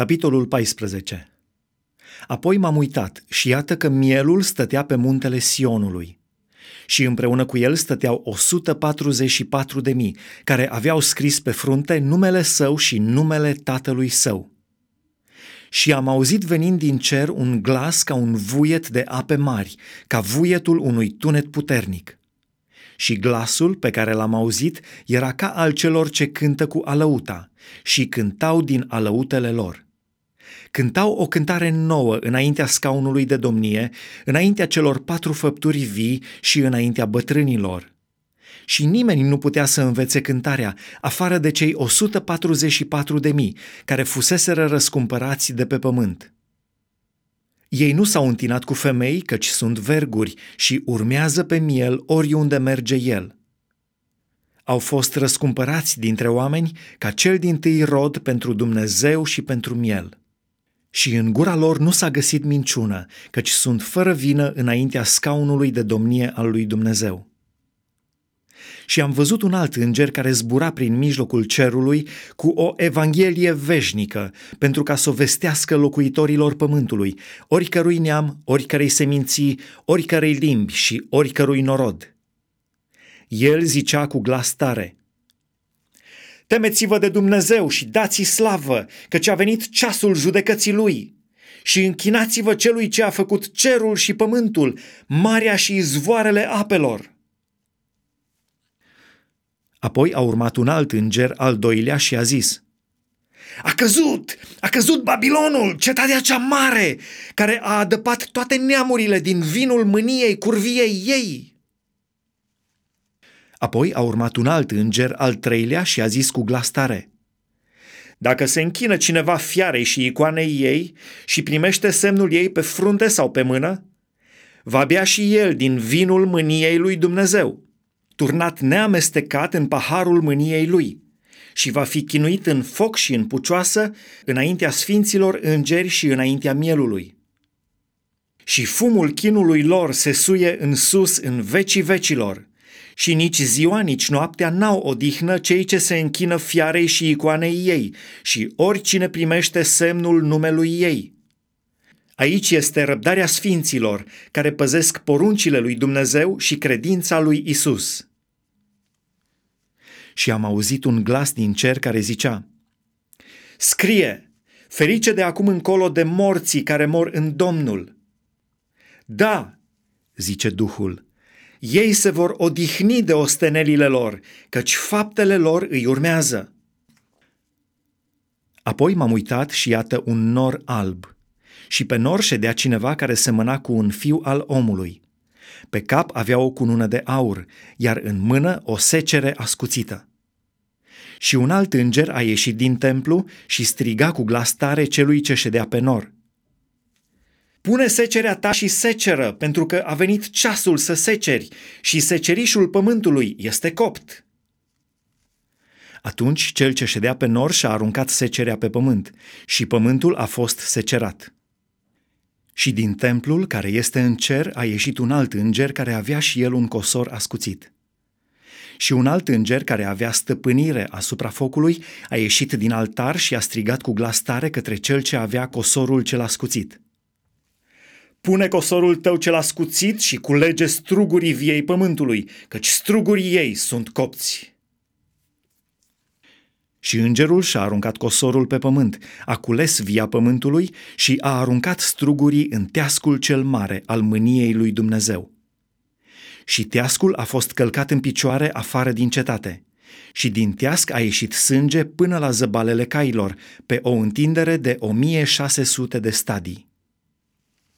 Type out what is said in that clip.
Capitolul 14 Apoi m-am uitat și iată că mielul stătea pe muntele Sionului. Și împreună cu el stăteau 144 de mii, care aveau scris pe frunte numele său și numele tatălui său. Și am auzit venind din cer un glas ca un vuiet de ape mari, ca vuietul unui tunet puternic. Și glasul pe care l-am auzit era ca al celor ce cântă cu alăuta și cântau din alăutele lor. Cântau o cântare nouă înaintea scaunului de domnie, înaintea celor patru făpturi vii și înaintea bătrânilor. Și nimeni nu putea să învețe cântarea, afară de cei 144 de mii care fuseseră răscumpărați de pe pământ. Ei nu s-au întinat cu femei, căci sunt verguri și urmează pe miel oriunde merge el. Au fost răscumpărați dintre oameni ca cel din tâi rod pentru Dumnezeu și pentru miel. Și în gura lor nu s-a găsit minciună, căci sunt fără vină înaintea scaunului de domnie al lui Dumnezeu. Și am văzut un alt înger care zbura prin mijlocul cerului cu o evanghelie veșnică, pentru ca să o vestească locuitorilor pământului, oricărui neam, oricărei seminții, oricărei limbi și oricărui norod. El zicea cu glas tare – Temeți-vă de Dumnezeu și dați-i slavă, căci a venit ceasul judecății lui. Și închinați-vă celui ce a făcut cerul și pământul, marea și izvoarele apelor. Apoi a urmat un alt înger, al doilea, și a zis, A căzut! A căzut Babilonul, cetatea cea mare, care a adăpat toate neamurile din vinul mâniei curviei ei. Apoi a urmat un alt înger, al treilea, și a zis cu glas tare, Dacă se închină cineva fiarei și icoanei ei și primește semnul ei pe frunte sau pe mână, va bea și el din vinul mâniei lui Dumnezeu, turnat neamestecat în paharul mâniei lui, și va fi chinuit în foc și în pucioasă înaintea sfinților îngeri și înaintea mielului. Și fumul chinului lor se suie în sus în vecii vecilor – și nici ziua, nici noaptea n-au odihnă cei ce se închină fiarei și icoanei ei și oricine primește semnul numelui ei. Aici este răbdarea sfinților care păzesc poruncile lui Dumnezeu și credința lui Isus. Și am auzit un glas din cer care zicea, Scrie, ferice de acum încolo de morții care mor în Domnul. Da, zice Duhul, ei se vor odihni de ostenelile lor, căci faptele lor îi urmează. Apoi m-am uitat și iată un nor alb. Și pe nor ședea cineva care semăna cu un fiu al omului. Pe cap avea o cunună de aur, iar în mână o secere ascuțită. Și un alt înger a ieșit din templu și striga cu glas tare celui ce ședea pe nor – Pune secerea ta și seceră, pentru că a venit ceasul să seceri și secerișul pământului este copt. Atunci cel ce ședea pe nor și-a aruncat secerea pe pământ și pământul a fost secerat. Și din templul care este în cer a ieșit un alt înger care avea și el un cosor ascuțit. Și un alt înger care avea stăpânire asupra focului a ieșit din altar și a strigat cu glas tare către cel ce avea cosorul cel ascuțit – Pune cosorul tău cel ascuțit și culege strugurii viei pământului, căci strugurii ei sunt copți. Și îngerul și-a aruncat cosorul pe pământ, a cules via pământului și a aruncat strugurii în teascul cel mare al mâniei lui Dumnezeu. Și teascul a fost călcat în picioare afară din cetate. Și din teasc a ieșit sânge până la zăbalele cailor, pe o întindere de 1600 de stadii.